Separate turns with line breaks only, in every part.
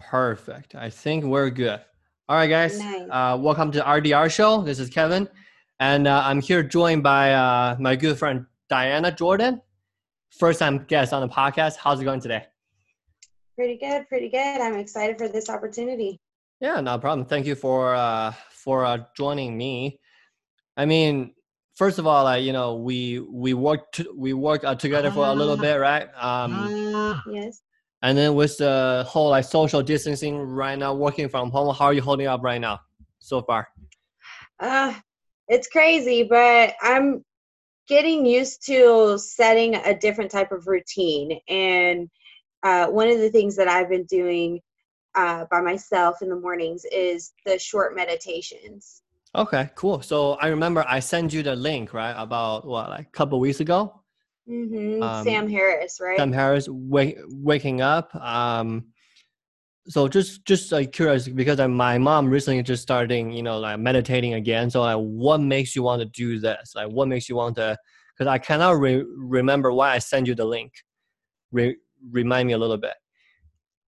Perfect. I think we're good. All right, guys.
Nice.
Uh, welcome to the RDR show. This is Keven, and uh, I'm here joined by uh, my good friend Dyanna Jordan, first time guest on the podcast. How's it going today?
Pretty good, pretty good. I'm excited for this opportunity.
Yeah, no problem. Thank you for uh, for uh, joining me. I mean, first of all, like you know, we we worked we worked uh, together for a little bit, right? Um,
Yes.
and then with the whole like social distancing right now, working from home, how are you holding up right now so far?
Uh, it's crazy, but I'm getting used to setting a different type of routine. And uh, one of the things that I've been doing uh, by myself in the mornings is the short meditations.
Okay, cool. So I remember I sent you the link, right? About what, like a couple weeks ago.
hmm
Um,
Sam Harris, right?
Sam Harris wake, waking up. Um, so just just like curious because uh, my mom recently just starting, you know, like meditating again. So like, what makes you want to do this? Like, what makes you want to? Because I cannot re- remember why I sent you the link. Re- remind me a little bit.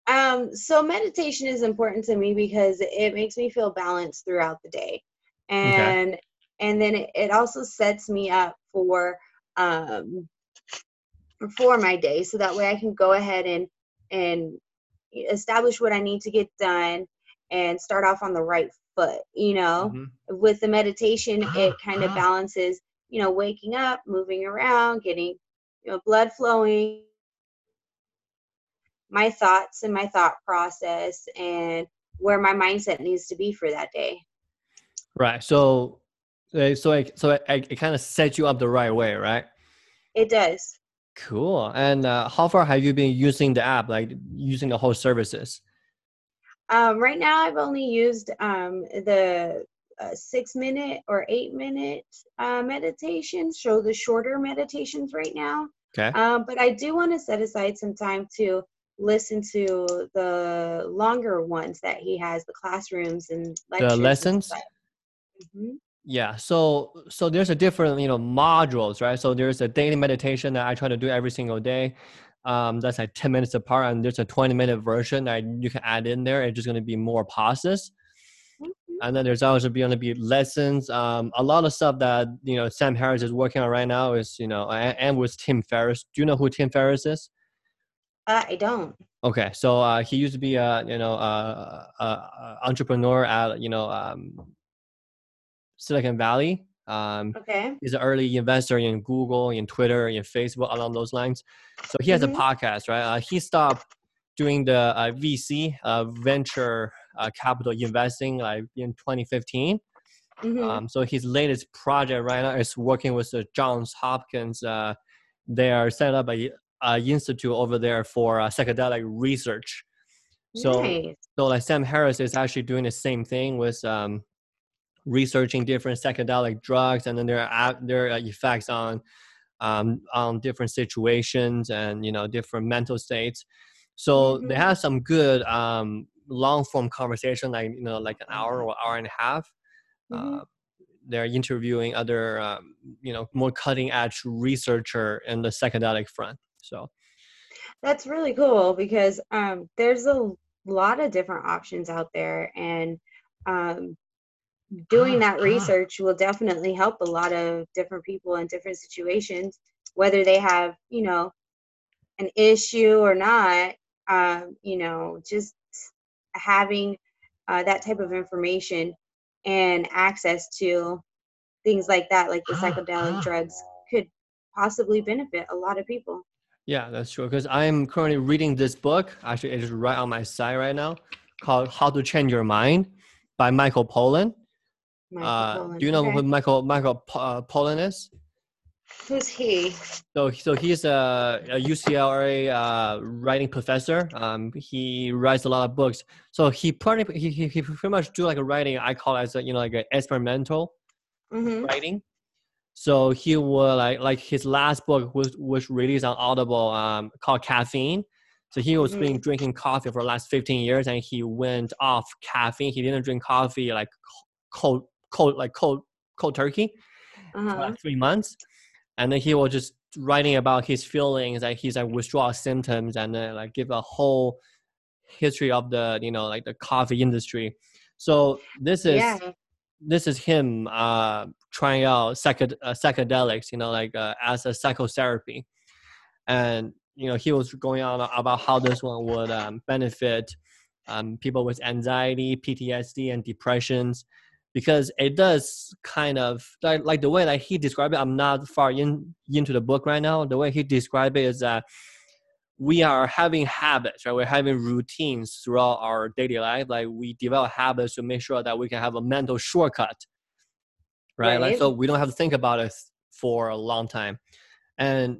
Um, so meditation is important to me because it makes me feel balanced throughout the day. And and then it, it also sets me up for um for my day so that way I can go ahead and and establish what I need to get done and start off on the right foot, you know.
Mhm.
With the meditation it kind of balances, you know, waking up, moving around, getting you know blood flowing my thoughts and my thought process and where my mindset needs to be for that day.
Right. So, uh, so it, so it, it kind of sets you up the right way, right?
It does.
Cool. And uh, how far have you been using the app, like using the whole services?
Um, right now, I've only used um, the uh, six minute or eight minute uh, meditations, so the shorter meditations right now.
Okay.
Um, but I do want to set aside some time to listen to the longer ones that he has, the classrooms and lectures. and
lessons?
stuff. Mhm.
Yeah. So, so there's a different, you know, modules, right? So there's a daily meditation that I try to do every single day. Um, that's like 10 minutes apart, and there's a 20 minute version that you can add in there. It's just going to be more pauses.
Mhm.
And then there's also going to be lessons. Um, a lot of stuff that you know Sam Harris is working on right now is you know, and, and with Tim Ferriss. Do you know who Tim Ferriss is?
Uh, I don't.
Okay, so uh, he used to be a you know a, a entrepreneur at you know um, Silicon Valley. Um,
Okay.
he's an early investor in Google, in Twitter, in Facebook, along those lines. So he has
Mhm.
a podcast, right? Uh, he stopped doing the uh, VC, uh, venture uh, capital investing, like in 2015.
Mm-hmm.
Um, so his latest project right now is working with the Johns Hopkins. Uh, they are set up a, a institute over there for uh, psychedelic research. So
nice.
so like Sam Harris is actually doing the same thing with um, researching different psychedelic drugs and then their their effects on um, on different situations and you know different mental states. So they
Mhm.
have some good um, long form conversation, like you know, like an hour or hour and a half.
Mhm.
Uh, they're interviewing other um, you know more cutting edge researcher in the psychedelic front. So
That's really cool because um, there's a lot of different options out there, and um, doing that research will definitely help a lot of different people in different situations, whether they have, you know, an issue or not. Um, you know, just having uh, that type of information and access to things like that, like the psychedelic drugs, could possibly benefit a lot of people.
Yeah, that's true. Because I'm currently reading this book. Actually, it is right on my side right now, called "How to Change Your Mind" by Michael Pollan. Uh, do you know
Okay.
who Michael Michael uh, Pollan is?
Who's he?
So, so he's a, a UCLA uh, writing professor. Um, he writes a lot of books. So he pretty he, he, he pretty much do like a writing. I call it as a, you know like an experimental
hmm
writing. So he will like like his last book was was released on Audible um, called Caffeine. So he was
Mhm.
been drinking coffee for the last 15 years and he went off caffeine. He didn't drink coffee like cold cold like cold cold turkey
Uh-huh.
like three months. And then he was just writing about his feelings, like his like withdrawal symptoms, and then like give a whole history of the you know like the coffee industry. So this is yeah. this is him uh, trying out psyched- uh, psychedelics, you know, like uh, as a psychotherapy, and you know he was going on about how this one would um, benefit um, people with anxiety, PTSD, and depressions, because it does kind of like, like the way that he described it. I'm not far in into the book right now. The way he described it is that we are having habits, right? We're having routines throughout our daily life. Like we develop habits to make sure that we can have a mental shortcut, right? right. Like so we don't have to think about it for a long time, and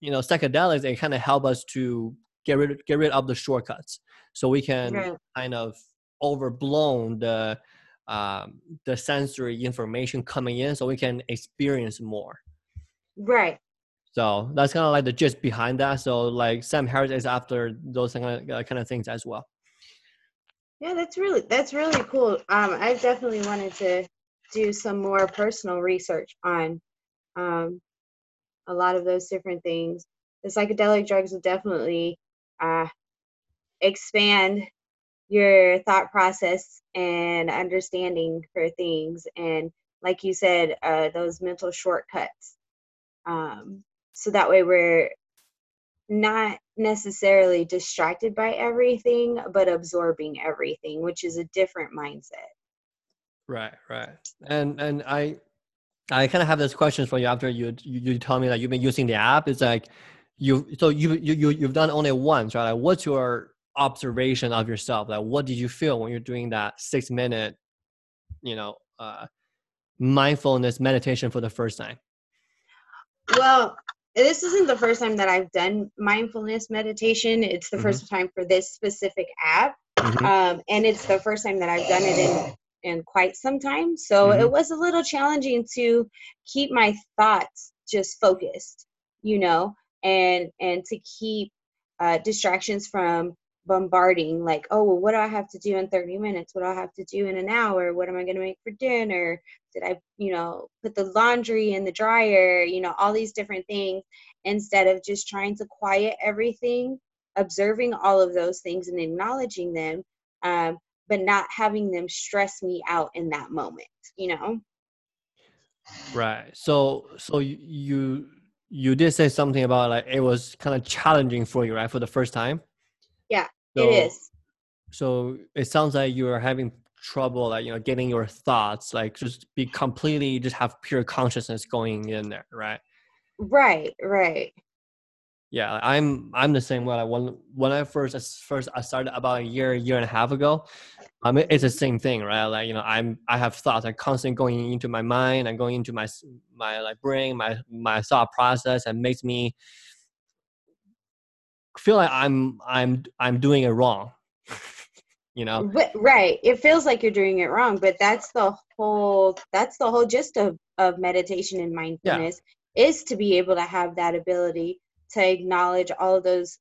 you know psychedelics they kind of help us to get rid get rid of the shortcuts so we can right. kind of overblown the um, the sensory information coming in so we can experience more.
Right.
So that's kind of like the gist behind that. So like sam harris is after those kind of, uh, kind of things as well.
Yeah that's really that's really cool. Um i definitely wanted to do some more personal research on um a lot of those different things. The psychedelic drugs will definitely uh, expand your thought process and understanding for things. And like you said, uh, those mental shortcuts. Um, so that way we're not necessarily distracted by everything, but absorbing everything, which is a different mindset.
Right, right. And and I I kind of have this question for you after you, you you tell me that you've been using the app. It's like you so you you you you've done only once, right? Like what's your observation of yourself? Like what did you feel when you're doing that six minute, you know, uh, mindfulness meditation for the first time?
Well, this isn't the first time that I've done mindfulness meditation. It's the mm-hmm. first time for this specific app. Mm-hmm. Um, and it's the first time that I've done it in in quite some time. So mm-hmm. it was a little challenging to keep my thoughts just focused, you know, and and to keep uh, distractions from bombarding like oh well what do i have to do in 30 minutes? What do i have to do in an hour? What am i going to make for dinner? Did i you know put the laundry in the dryer? You know all these different things instead of just trying to quiet everything observing all of those things and acknowledging them um, but not having them stress me out in that moment you know?
Right. So so you you did say something about like it was kind of challenging for you right for the first time
so, it is.
so it sounds like you are having trouble like you know getting your thoughts like just be completely just have pure consciousness going in there right?
Right right.
Yeah i'm i'm the same way like when when i first first i started about a year year and a half ago I mean, it's the same thing right? Like you know i'm i have thoughts like constantly going into my mind and going into my my like brain my my thought process and makes me feel like i'm i'm i'm doing it wrong you know
right it feels like you're doing it wrong but that's the whole that's the whole gist of of meditation and mindfulness yeah. is to be able to have that ability to acknowledge all of those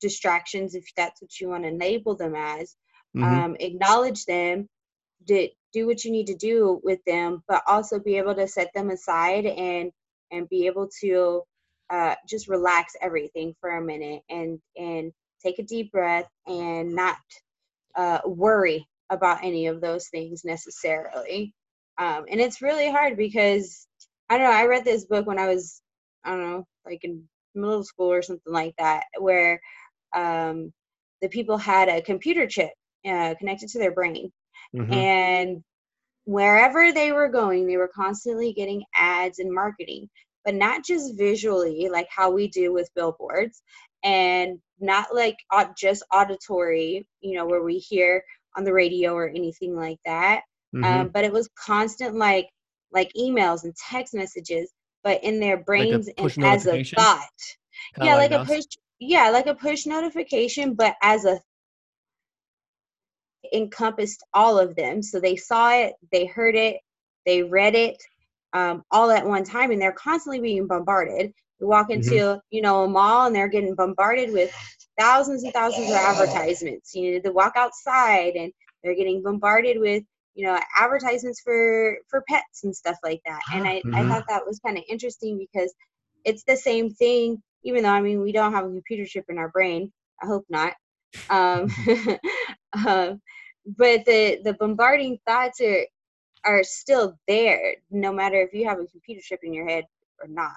distractions if that's what you want to label them as mm-hmm. um, acknowledge them do, do what you need to do with them but also be able to set them aside and and be able to uh, just relax everything for a minute and and take a deep breath and not uh, worry about any of those things necessarily um, and it's really hard because i don't know i read this book when i was i don't know like in middle school or something like that, where um, the people had a computer chip uh, connected to their brain. Mm-hmm. And wherever they were going, they were constantly getting ads and marketing, but not just visually, like how we do with billboards, and not like just auditory, you know, where we hear on the radio or anything like that. Mm-hmm. Um, but it was constant, like like emails and text messages but in their brains like and as a thought. Kinda yeah, like, like a push yeah, like a push notification, but as a encompassed all of them. So they saw it, they heard it, they read it um, all at one time, and they're constantly being bombarded. You walk into, mm-hmm. you know, a mall and they're getting bombarded with thousands and thousands of advertisements. You know, to walk outside and they're getting bombarded with you know advertisements for for pets and stuff like that and i, mm-hmm. I thought that was kind of interesting because it's the same thing even though i mean we don't have a computer chip in our brain i hope not um, um but the the bombarding thoughts are are still there no matter if you have a computer chip in your head or not.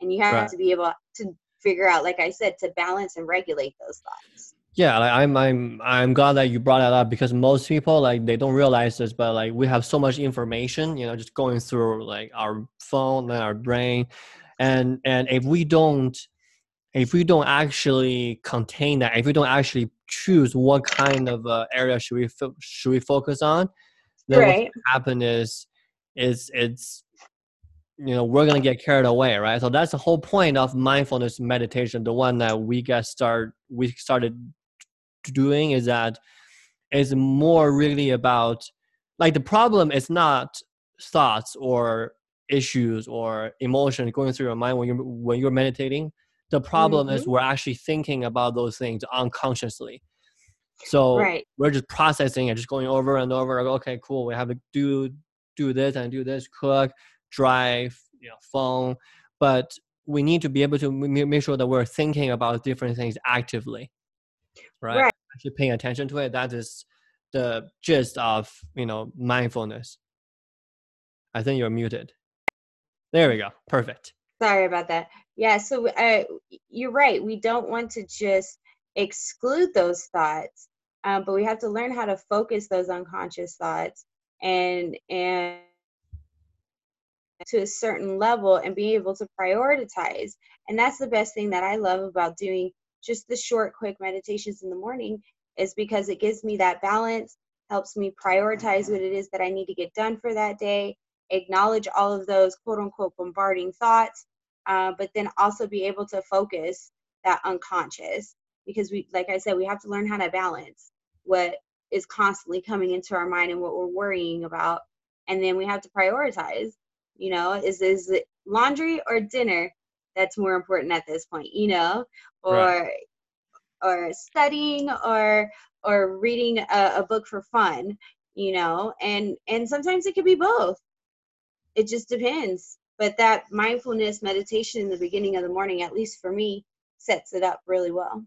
And you have right. to be able to figure out like i said to balance and regulate those thoughts.
Yeah like i'm i'm i'm glad that you brought that up because most people like they don't realize this but like we have so much information you know just going through like our phone and our brain. And and if we don't if we don't actually contain that if we don't actually choose what kind of uh, area should we fo- should we focus on then right. happen is is it's you know we're gonna get carried away right so that's the whole point of mindfulness meditation the one that we got start we started doing is that it's more really about like the problem is not thoughts or issues or emotion going through your mind when you're when you're meditating the problem mm-hmm. is we're actually thinking about those things unconsciously so right. we're just processing and just going over and over. Okay cool we have to do do this and do this cook drive you know phone. But we need to be able to make sure that we're thinking about different things actively right, right. actually paying attention to it that is the gist of you know mindfulness. I think you're muted. There we go perfect.
Sorry about that. Yeah so uh, you're right we don't want to just exclude those thoughts um, but we have to learn how to focus those unconscious thoughts and and to a certain level and be able to prioritize. And that's the best thing that i love about doing just the short, quick meditations in the morning is because it gives me that balance, helps me prioritize what it is that I need to get done for that day, acknowledge all of those quote unquote bombarding thoughts, uh, but then also be able to focus that unconscious because we, like I said, we have to learn how to balance what is constantly coming into our mind and what we're worrying about. And then we have to prioritize, you know, is, is it laundry or dinner? that's more important at this point you know or right. or studying or or reading a, a book for fun you know and and sometimes it could be both it just depends but that mindfulness meditation in the beginning of the morning at least for me sets it up really well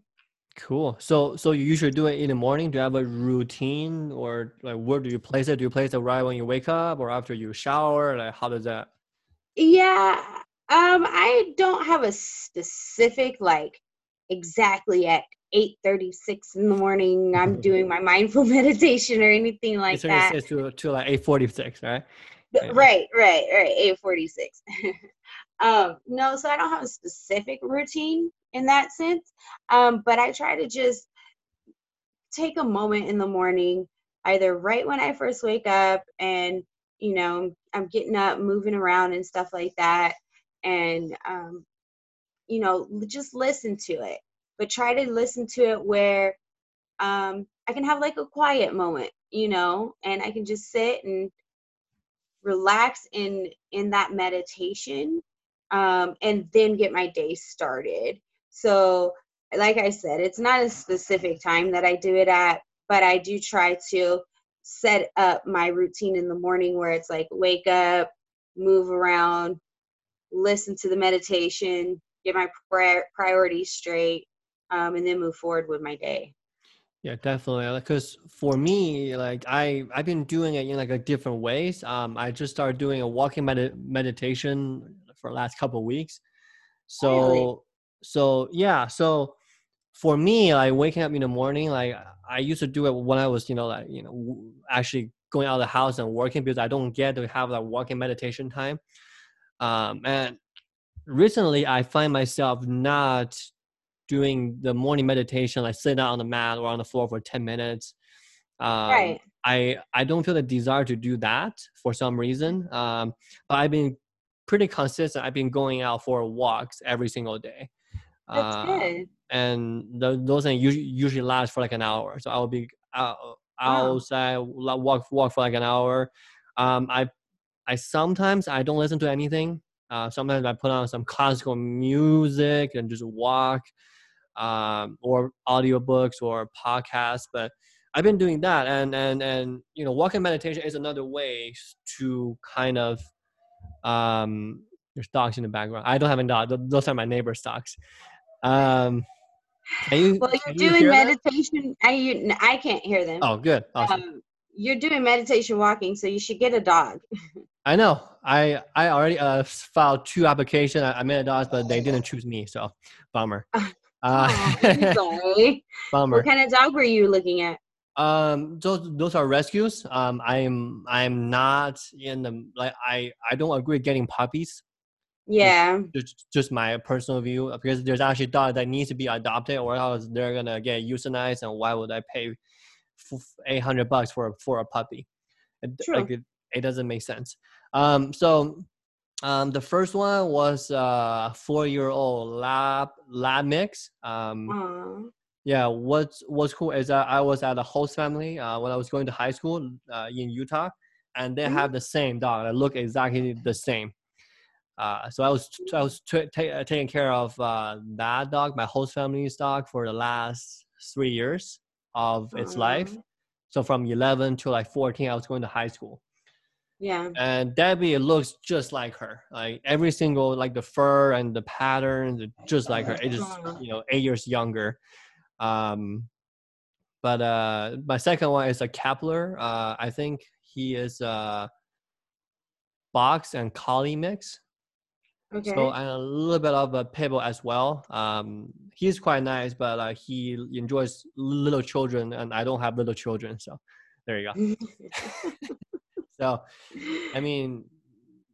cool so so you usually do it in the morning do you have a routine or like where do you place it do you place it right when you wake up or after you shower like how does that
yeah um, I don't have a specific like exactly at 8:36 in the morning I'm doing my mindful meditation or anything like that.
It's to, to like 8:46, right?
Right, right, right. 8:46. um, no, so I don't have a specific routine in that sense. Um, but I try to just take a moment in the morning, either right when I first wake up and you know, I'm getting up, moving around and stuff like that and um, you know just listen to it but try to listen to it where um, i can have like a quiet moment you know and i can just sit and relax in in that meditation um, and then get my day started so like i said it's not a specific time that i do it at but i do try to set up my routine in the morning where it's like wake up move around listen to the meditation, get my priorities straight, um, and then move forward with my day.
Yeah, definitely. Because for me, like I I've been doing it in like a different ways. Um, I just started doing a walking med- meditation for the last couple of weeks. So? So yeah, so for me, like waking up in the morning, like I used to do it when I was, you know, like you know, actually going out of the house and working because I don't get to have that walking meditation time. Um, and recently, I find myself not doing the morning meditation, like sitting down on the mat or on the floor for 10 minutes. Um, right. I, I don't feel the desire to do that for some reason. Um, but I've been pretty consistent. I've been going out for walks every single day.
That's uh, good.
And the, those things usually, usually last for like an hour. So I'll be out, outside, wow. walk walk for like an hour. Um, I I sometimes I don't listen to anything. Uh, sometimes I put on some classical music and just walk, um, or audiobooks or podcasts. But I've been doing that, and and and you know, walking meditation is another way to kind of um, There's dogs in the background. I don't have a dog. Those are my neighbor's dogs. Um, you,
well, you're
you
doing meditation. I you, I can't hear them.
Oh, good. Awesome.
Um, you're doing meditation walking, so you should get a dog.
I know. I I already uh, filed two applications. I, I made a dog, but they didn't choose me. So bummer. Uh,
Oh, sorry.
bummer.
what kind of dog were you looking at?
Um, those those are rescues. Um, I'm I'm not in the like I I don't agree getting puppies.
Yeah.
Just just my personal view uh, because there's actually dog that needs to be adopted or else they're gonna get euthanized and why would I pay eight hundred bucks for a, for a puppy? It,
True.
like it, it doesn't make sense. Um, so um, the first one was a four year old lab lab mix. Um, yeah, what's what's cool is that I was at a host family uh, when I was going to high school uh, in Utah, and they
Mhm.
have the same dog that look exactly the same. Uh, so I was I was t- ta- uh, taking care of uh, that dog, my host family's dog, for the last three years of its life. So from 11 to like 14, I was going to high school
Yeah.
and Debbie looks just like her. Like every single like the fur and the patterns, are just like her. It is you know eight years younger. Um, but uh, my second one is a Kepler. Uh, I think he is a box and collie mix.
Okay.
So and a little bit of a pitbull as well. Um, he's quite nice, but uh, he enjoys little children, and I don't have little children, so there you go. So I mean,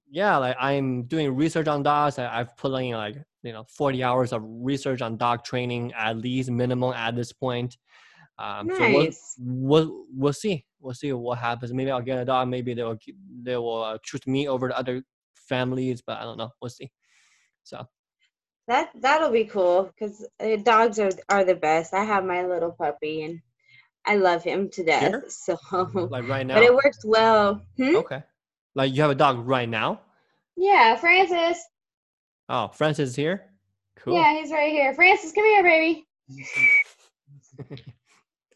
yeah, like I'm doing research on dogs. I, I've put in like you know 40 hours of research on dog training at least minimum at this point. Um, So we'll, we'll we'll see. We'll see what happens. Maybe I'll get a dog. Maybe they will they will uh, choose me over the other families, but I don't know. We'll see. So
that that'll be cool because uh, dogs are are the best. I have my little puppy and I love him to death. So,
like right now.
but it works well. Hmm?
Okay. Like you have a dog right now.
Yeah, Francis.
Oh, Francis is here. Cool.
Yeah, he's right here. Francis, come here, baby.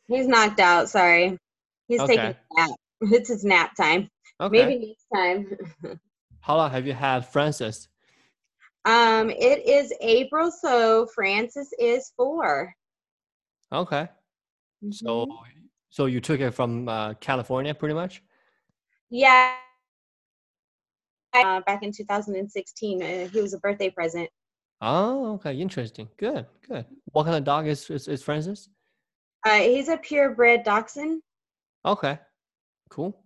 He's knocked out. Sorry, he's taking a nap. It's his nap time.
Okay.
Maybe next time.
How long have you had Francis?
um, it is April, so Francis is four.
Okay. So,
Mhm.
so you took it from uh, California, pretty much.
yeah. Uh, back in 2016, uh, he was a birthday present.
Oh, okay, interesting. Good, good. What kind of dog is is, is Francis?
Uh, he's a purebred dachshund.
Okay, cool.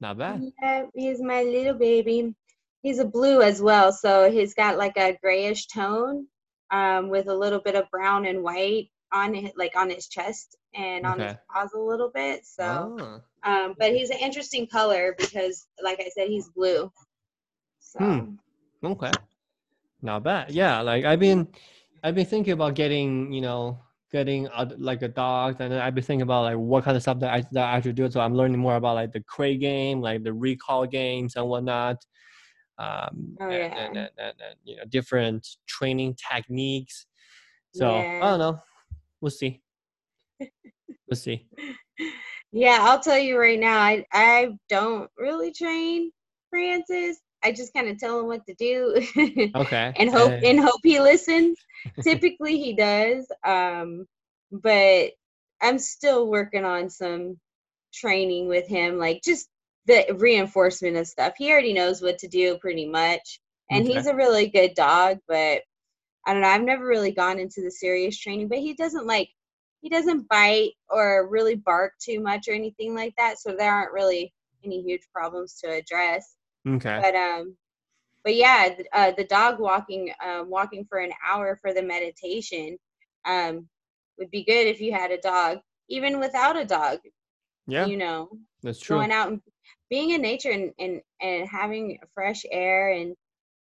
Not bad.
Yeah, he's my little baby. He's a blue as well, so he's got like a grayish tone, um, with a little bit of brown and white on it, like on his chest and on his paws a little bit. So,
Ah,
um, but he's an interesting color because, like I said, he's blue. So,
Hmm. okay. Not bad. Yeah, like I've been, I've been thinking about getting, you know, getting a, like a dog, and then I've been thinking about like what kind of stuff that I that I should do. So I'm learning more about like the crate game, like the recall games and whatnot. Um,
Oh,
and,
yeah.
and, and, and, and, you know different training techniques. So I don't know. We'll see. we'll see.
yeah, I'll tell you right now, I I don't really train Francis. I just kind of tell him what to do.
Okay.
and hope
Uh,
and hope he listens. Typically he does. Um, but I'm still working on some training with him, like just the reinforcement of stuff. He already knows what to do pretty much. And
Okay.
he's a really good dog, but I don't know, I've never really gone into the serious training, but he doesn't like he doesn't bite or really bark too much or anything like that. So there aren't really any huge problems to address
okay.
but um but yeah th- uh, the dog walking um, walking for an hour for the meditation um would be good if you had a dog even without a dog
Yeah,
you know
that's true.
going out and being in nature and, and and having fresh air and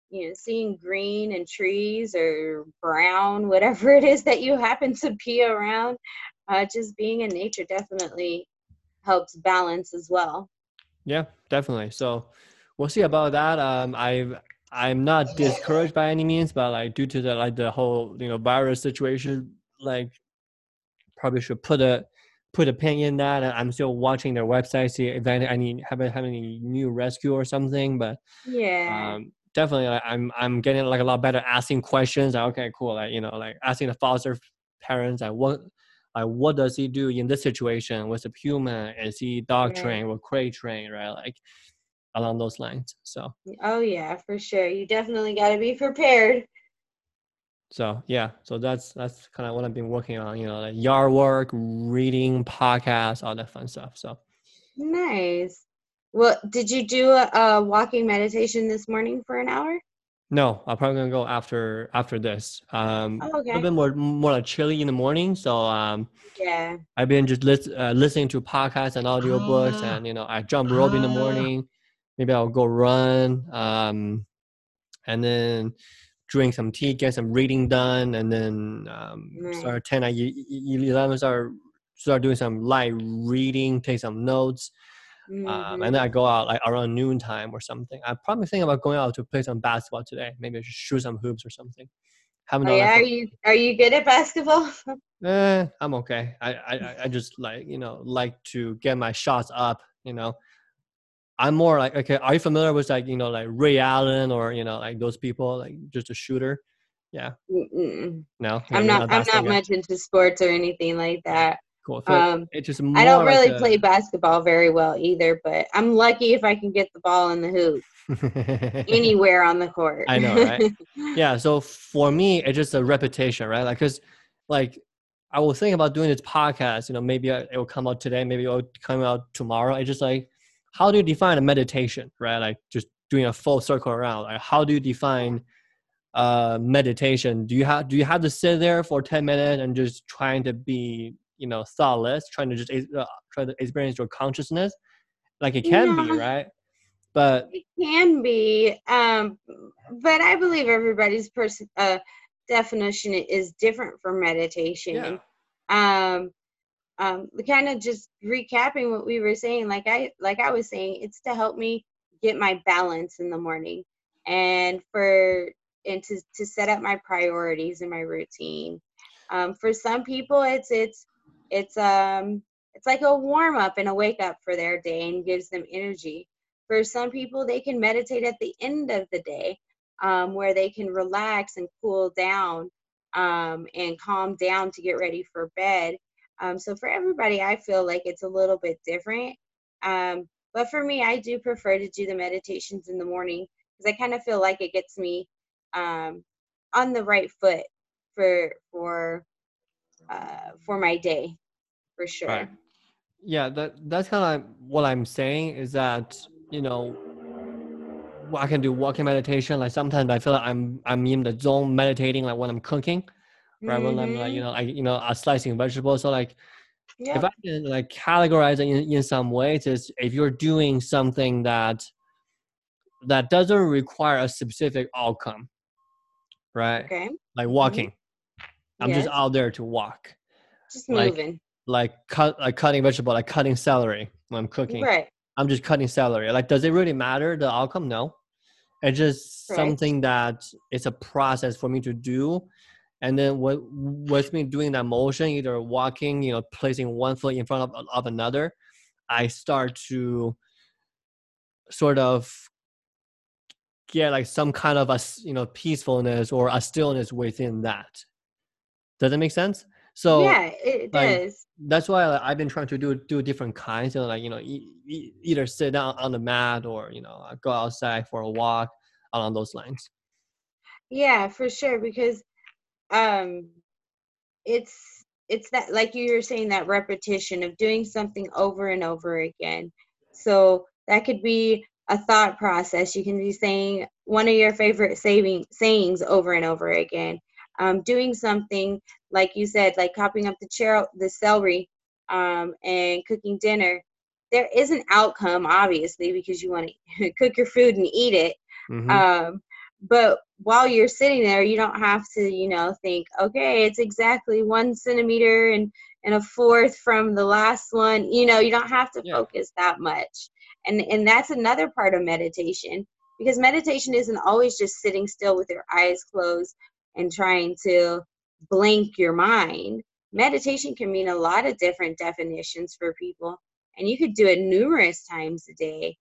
you know seeing green and trees or brown whatever it is that you happen to be around uh, just being in nature definitely helps balance as well
Yeah, definitely. So we'll see about that. Um, I I'm not discouraged by any means, but like due to the like the whole you know virus situation, like probably should put a put a pin in that. I'm still watching their website, see if any any have have any new rescue or something. But
yeah
um, definitely like, I'm I'm getting like a lot better asking questions. Like, okay, cool. Like you know, like asking the foster parents, like what like what does he do in this situation with a human? Is he dog
Right.
trained or crate trained, right? Like along those lines. So
Oh yeah, for sure. You definitely got to be prepared.
So yeah, so that's that's kind of what I've been working on. You know, like yard work, reading, podcasts, all that fun stuff. So
Nice. Well, did you do a, a walking meditation this morning for an hour?
no, I'm probably gonna go after after this. Um,
Oh,
a little bit more more like chilly in the morning. So um,
Yeah.
I've been just lis- uh, listening to podcasts and audiobooks,
Ah.
and you know, I jump rope in the
Ah.
morning. Maybe I'll go run, um, and then drink some tea, get some reading done, and then um,
Nice.
start ten at e- e- eleven. Start start doing some light reading, take some notes, um,
Mhm.
and then I go out like around noontime or something. I'm probably think about going out to play some basketball today. Maybe I should shoot some hoops or something. Haven't
Oh
done
yeah, are you are you good at basketball?
Eh, I'm okay. I, I I- I just like you know like to get my shots up. You know, I'm more like okay. Are you familiar with like you know like Ray Allen or you know like those people like just a shooter? Yeah.
Mm-mm.
No.
I'm not. I'm not much into sports or anything like that.
Cool. So
Um,
it's just more
I don't
like
really
a-
play basketball very well either, but I'm lucky if I can get the ball in the hoop anywhere on the court.
I know, right? yeah so for me it's just a repetition right like because like i will think about doing this podcast you know maybe it will come out today maybe it will come out tomorrow it's just like how do you define a meditation right? Like just doing a full circle around like how do you define uh meditation? Do you have do you have to sit there for 10 minutes and just trying to be you know thoughtless trying to just uh, try to experience your consciousness? Like it can be right? But
it can be, um, but I believe everybody's person uh, definition is different for meditation.
yeah.
Um um kind of just recapping what we were saying like i like i was saying it's to help me get my balance in the morning and for and to to set up my priorities and my routine um for some people it's it's it's um it's like a warm up and a wake up for their day and gives them energy for some people they can meditate at the end of the day um, where they can relax and cool down um, and calm down to get ready for bed. Um, so for everybody, I feel like it's a little bit different. Um, but for me, I do prefer to do the meditations in the morning because I kind of feel like it gets me um, on the right foot for for uh, for my day, for sure.
Right. Yeah, that that's kind of what I'm saying is that you know I can do walking meditation. Like sometimes I feel like I'm I'm in the zone meditating, like when I'm cooking, right? When I'm like you know I you know uh, slicing vegetables. So like if I can like categorize it in, in some ways, is if you're doing something that that doesn't require a specific outcome, right?
Okay.
Like walking. I'm just out there to walk.
Just
like,
moving.
Like cut like cutting vegetable, like cutting celery when I'm cooking.
Right.
I'm just cutting celery. Like, does it really matter the outcome? No. It's just
Correct.
something that it's a process for me to do. And then with, with me doing that motion, either walking, you know, placing one foot in front of, of another, I start to sort of get like some kind of a you know peacefulness or a stillness within that. Does that make sense? So
yeah, it
like,
does.
that's why like, I've been trying to do do different kinds. Know, like you know, e- e- either sit down on the mat or you know, go outside for a walk along those lines.
Yeah, for sure. Because um it's it's that like you were saying that repetition of doing something over and over again. So that could be a thought process. You can be saying one of your favorite saving sayings over and over again. Um, doing something like you said, like chopping up the chair, the celery, um, and cooking dinner. There is an outcome, obviously, because you want to cook your food and eat it.
Mhm.
Um, but while you're sitting there, you don't have to, you know, think, okay, it's exactly one centimeter and and a fourth from the last one. You know, you don't have to
Yeah.
focus that much. And and that's another part of meditation because meditation isn't always just sitting still with your eyes closed and trying to blank your mind. Meditation can mean a lot of different definitions for people, and you could do it numerous times a day.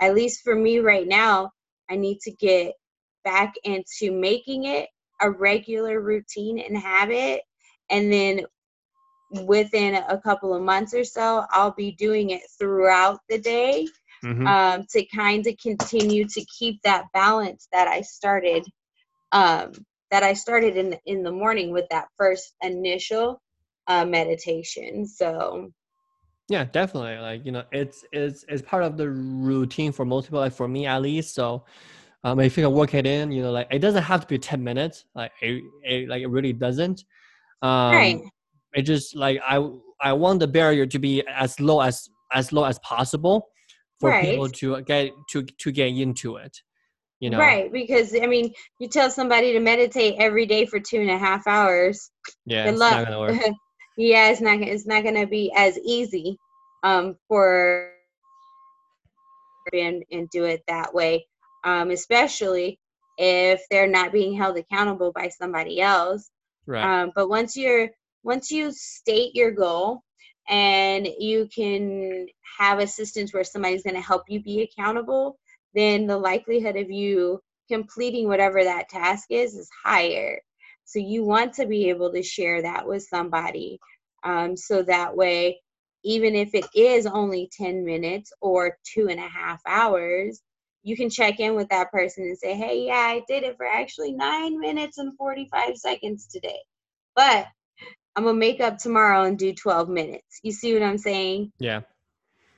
At least for me right now, I need to get back into making it a regular routine and habit. And then within a couple of months or so, I'll be doing it throughout the day mm-hmm. um, to kind of continue to keep that balance that I started um, that I started in the, in the morning with that first initial uh, meditation. So
yeah, definitely. Like you know, it's it's it's part of the routine for most people. Like for me, at least. So um, if you can work it in, you know, like it doesn't have to be ten minutes. Like it, it like it really doesn't. Um, right. It just like I I want the barrier to be as low as as low as possible for right. people to get to to get into it you know
right because i mean you tell somebody to meditate every day for two and a half hours
yeah good luck
yeah it's not it's not gonna be as easy um for and and do it that way um especially if they're not being held accountable by somebody else right um but once you're once you state your goal and you can have assistance where somebody's going to help you be accountable, then the likelihood of you completing whatever that task is is higher. So you want to be able to share that with somebody. Um, so that way, even if it is only 10 minutes or two and a half hours, you can check in with that person and say, hey, yeah, I did it for actually nine minutes and 45 seconds today. But I'm gonna make up tomorrow and do 12 minutes. You see what I'm saying?
Yeah.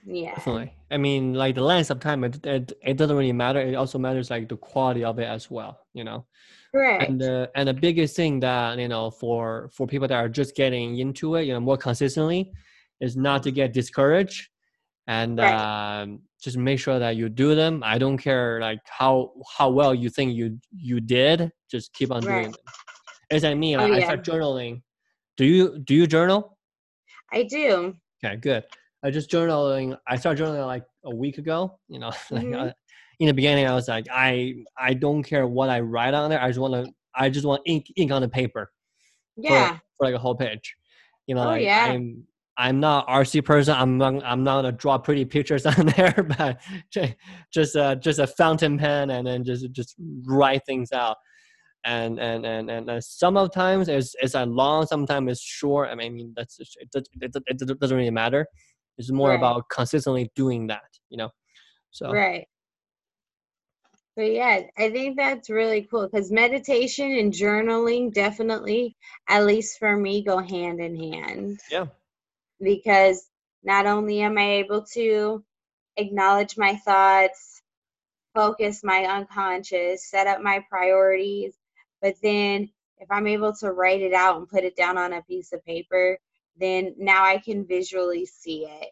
Yeah.
Definitely. I mean, like the length of time, it, it, it doesn't really matter. It also matters like the quality of it as well. You know.
Correct.
And uh, and the biggest thing that you know for for people that are just getting into it, you know, more consistently, is not to get discouraged, and right. um, just make sure that you do them. I don't care like how how well you think you you did. Just keep on right. doing them. It's like me. Like, oh, yeah. I start journaling do you do you journal?
I do.
Okay, good. I just journaling. I started journaling like a week ago. You know, mm-hmm. like, in the beginning, I was like, I I don't care what I write on there. I just want to. I just want ink ink on the paper.
Yeah.
For, for like a whole page. You know,
oh,
like
yeah.
I'm I'm not RC person. I'm not, I'm not gonna draw pretty pictures on there, but just uh, just a fountain pen and then just just write things out and and and and uh, sometimes it's it's a long, sometimes it's short. I mean, that's it, it, it, it doesn't really matter. It's more right. about consistently doing that, you know. So
right. So yeah, I think that's really cool because meditation and journaling definitely, at least for me, go hand in hand.
Yeah.
Because not only am I able to acknowledge my thoughts, focus my unconscious, set up my priorities, but then if I'm able to write it out and put it down on a piece of paper, then now I can visually see it.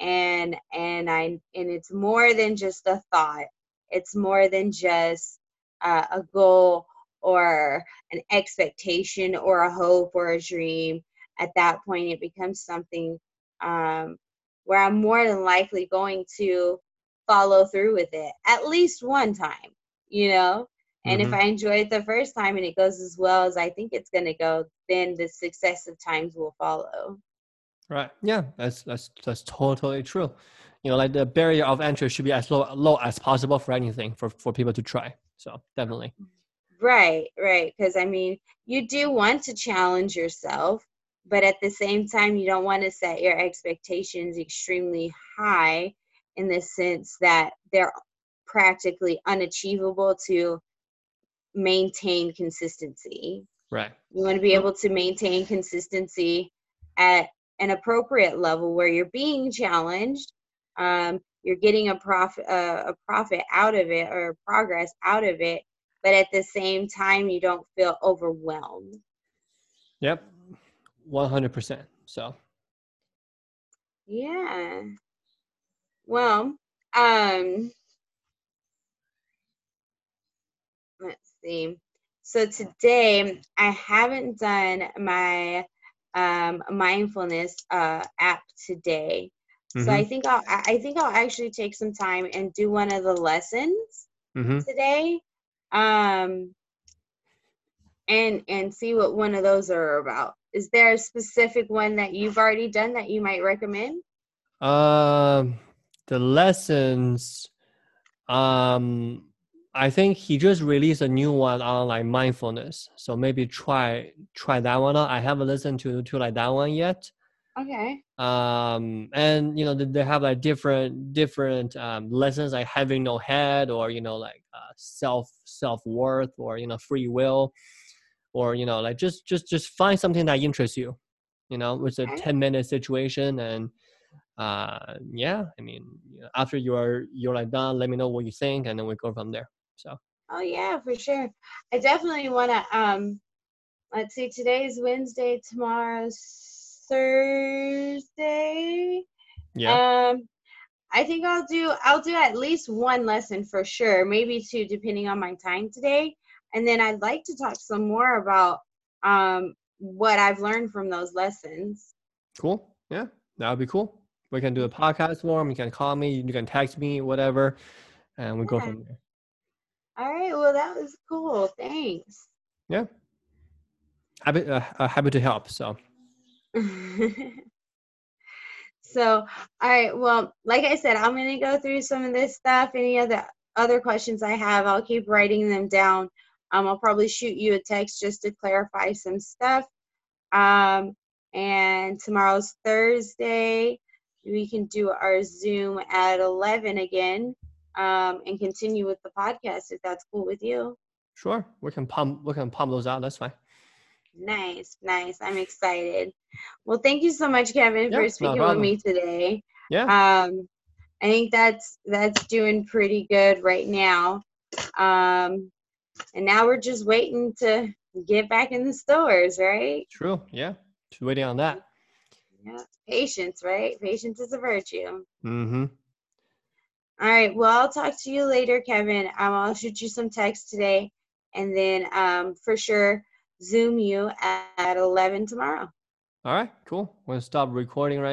And and I and it's more than just a thought. It's more than just uh, a goal or an expectation or a hope or a dream. At that point, it becomes something um, where I'm more than likely going to follow through with it at least one time, you know? And mm-hmm. if I enjoy it the first time and it goes as well as I think it's going to go, then the successive times will follow.
Right. Yeah, that's that's that's totally true. You know, like the barrier of entry should be as low low as possible for anything for for people to try. So definitely.
Right, right. Because I mean, you do want to challenge yourself, but at the same time, you don't want to set your expectations extremely high in the sense that they're practically unachievable to maintain consistency.
Right.
You want to be able to maintain consistency at an appropriate level where you're being challenged, um, you're getting a profit uh, a profit out of it or progress out of it, but at the same time you don't feel overwhelmed.
Yep, one hundred percent. So.
Yeah. Well, um, let's see. So today I haven't done my um, mindfulness uh, app today. Mm-hmm. So I mm-hmm. think I'll I think I'll actually take some time and do one of the lessons mm-hmm. today. Um, and and see what one of those are about. Is there a specific one that you've already done that you might recommend?
Um, the lessons. Um, I think he just released a new one on like mindfulness. So maybe try try that one out. I haven't listened to to like that one yet.
Okay.
Um, and you know they, they have like different different um, lessons like having no head or you know like uh, self self worth or you know free will, or you know like just just just find something that interests you. You know, it's a ten minute situation and uh yeah i mean after you're you're like done let me know what you think and then we go from there so
Oh yeah, for sure. I definitely want to. Um, let's see. Today's Wednesday. Tomorrow's Thursday.
yeah
Um, I think I'll do. I'll do at least one lesson for sure. Maybe two, depending on my time today. And then I'd like to talk some more about um what I've learned from those lessons.
cool yeah that would be cool we can do a podcast form you can call me you can text me whatever and we go from there
All right. Well, that was cool. Thanks.
yeah happy uh, uh, happy to help so
so, all right. Well, like I said, I'm to go through some of this stuff. Any other other questions I have, I'll keep writing them down. Um, I'll probably shoot you a text just to clarify some stuff. Um, and tomorrow's Thursday. We can do our Zoom at 11 again um, and continue with the podcast if that's cool with you.
sure we can pump we can pump those out that's fine
Nice, nice. I'm excited. Well, thank you so much, Keven,
Yeah,
for speaking with me today.
yeah
Um, I think that's that's doing pretty good right now. Um, and now we're just waiting to get back in the stores, right?
true yeah just waiting on that
Yeah. Patience, right? Patience is a virtue.
mm-hmm
All right. Well, I'll talk to you later, Keven. Um, I'll shoot you some text today, and then um, for sure Zoom you at, at 11 tomorrow.
all right cool we'll stop recording right